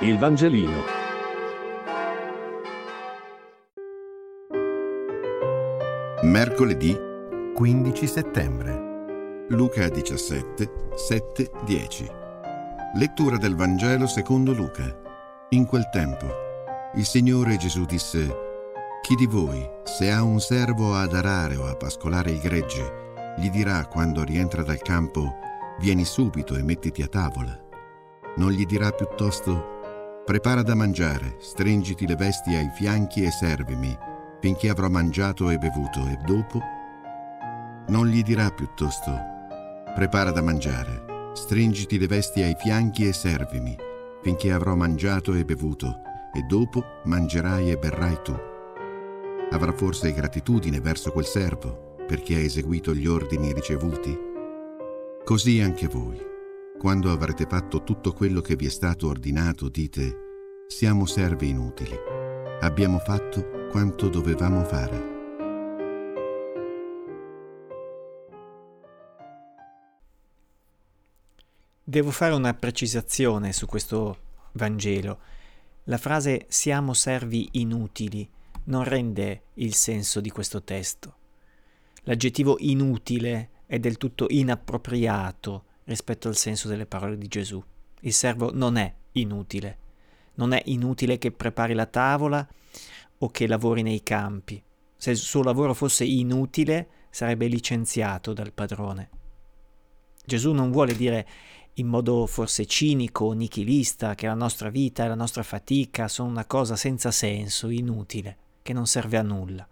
Il Vangelino. Mercoledì 15 settembre. Luca 17, 7, 10. Lettura del Vangelo secondo Luca. In quel tempo, il Signore Gesù disse, Chi di voi, se ha un servo ad arare o a pascolare il gregge, gli dirà quando rientra dal campo, Vieni subito e mettiti a tavola. Non gli dirà piuttosto, Prepara da mangiare, stringiti le vesti ai fianchi e servimi, finché avrò mangiato e bevuto, e dopo non gli dirà piuttosto, prepara da mangiare, stringiti le vesti ai fianchi e servimi, finché avrò mangiato e bevuto, e dopo mangerai e berrai tu. Avrà forse gratitudine verso quel servo, perché ha eseguito gli ordini ricevuti? Così anche voi. Quando avrete fatto tutto quello che vi è stato ordinato, dite, siamo servi inutili. Abbiamo fatto quanto dovevamo fare. Devo fare una precisazione su questo Vangelo. La frase siamo servi inutili non rende il senso di questo testo. L'aggettivo inutile è del tutto inappropriato rispetto al senso delle parole di Gesù. Il servo non è inutile, non è inutile che prepari la tavola o che lavori nei campi. Se il suo lavoro fosse inutile, sarebbe licenziato dal padrone. Gesù non vuole dire in modo forse cinico o nichilista che la nostra vita e la nostra fatica sono una cosa senza senso, inutile, che non serve a nulla.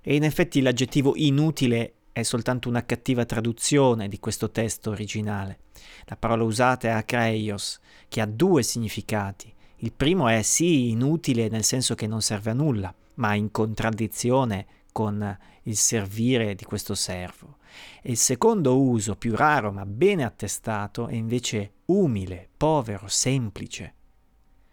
E in effetti l'aggettivo inutile è soltanto una cattiva traduzione di questo testo originale. La parola usata è akreios, che ha due significati. Il primo è sì inutile nel senso che non serve a nulla, ma in contraddizione con il servire di questo servo. E il secondo uso, più raro ma bene attestato, è invece umile, povero, semplice.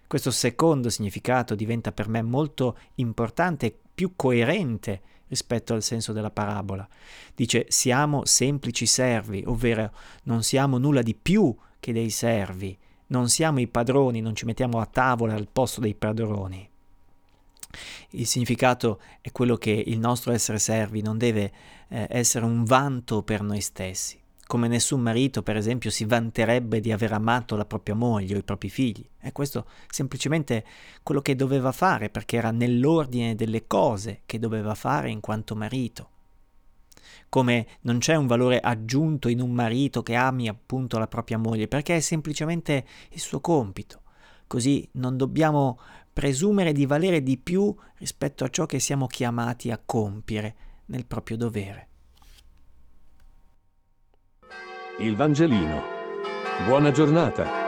Questo secondo significato diventa per me molto importante e più coerente rispetto al senso della parabola. Dice siamo semplici servi, ovvero non siamo nulla di più che dei servi, non siamo i padroni, non ci mettiamo a tavola al posto dei padroni. Il significato è quello che il nostro essere servi non deve eh, essere un vanto per noi stessi come nessun marito, per esempio, si vanterebbe di aver amato la propria moglie o i propri figli. E questo semplicemente quello che doveva fare, perché era nell'ordine delle cose che doveva fare in quanto marito. Come non c'è un valore aggiunto in un marito che ami appunto la propria moglie, perché è semplicemente il suo compito. Così non dobbiamo presumere di valere di più rispetto a ciò che siamo chiamati a compiere nel proprio dovere. Il Vangelino. Buona giornata.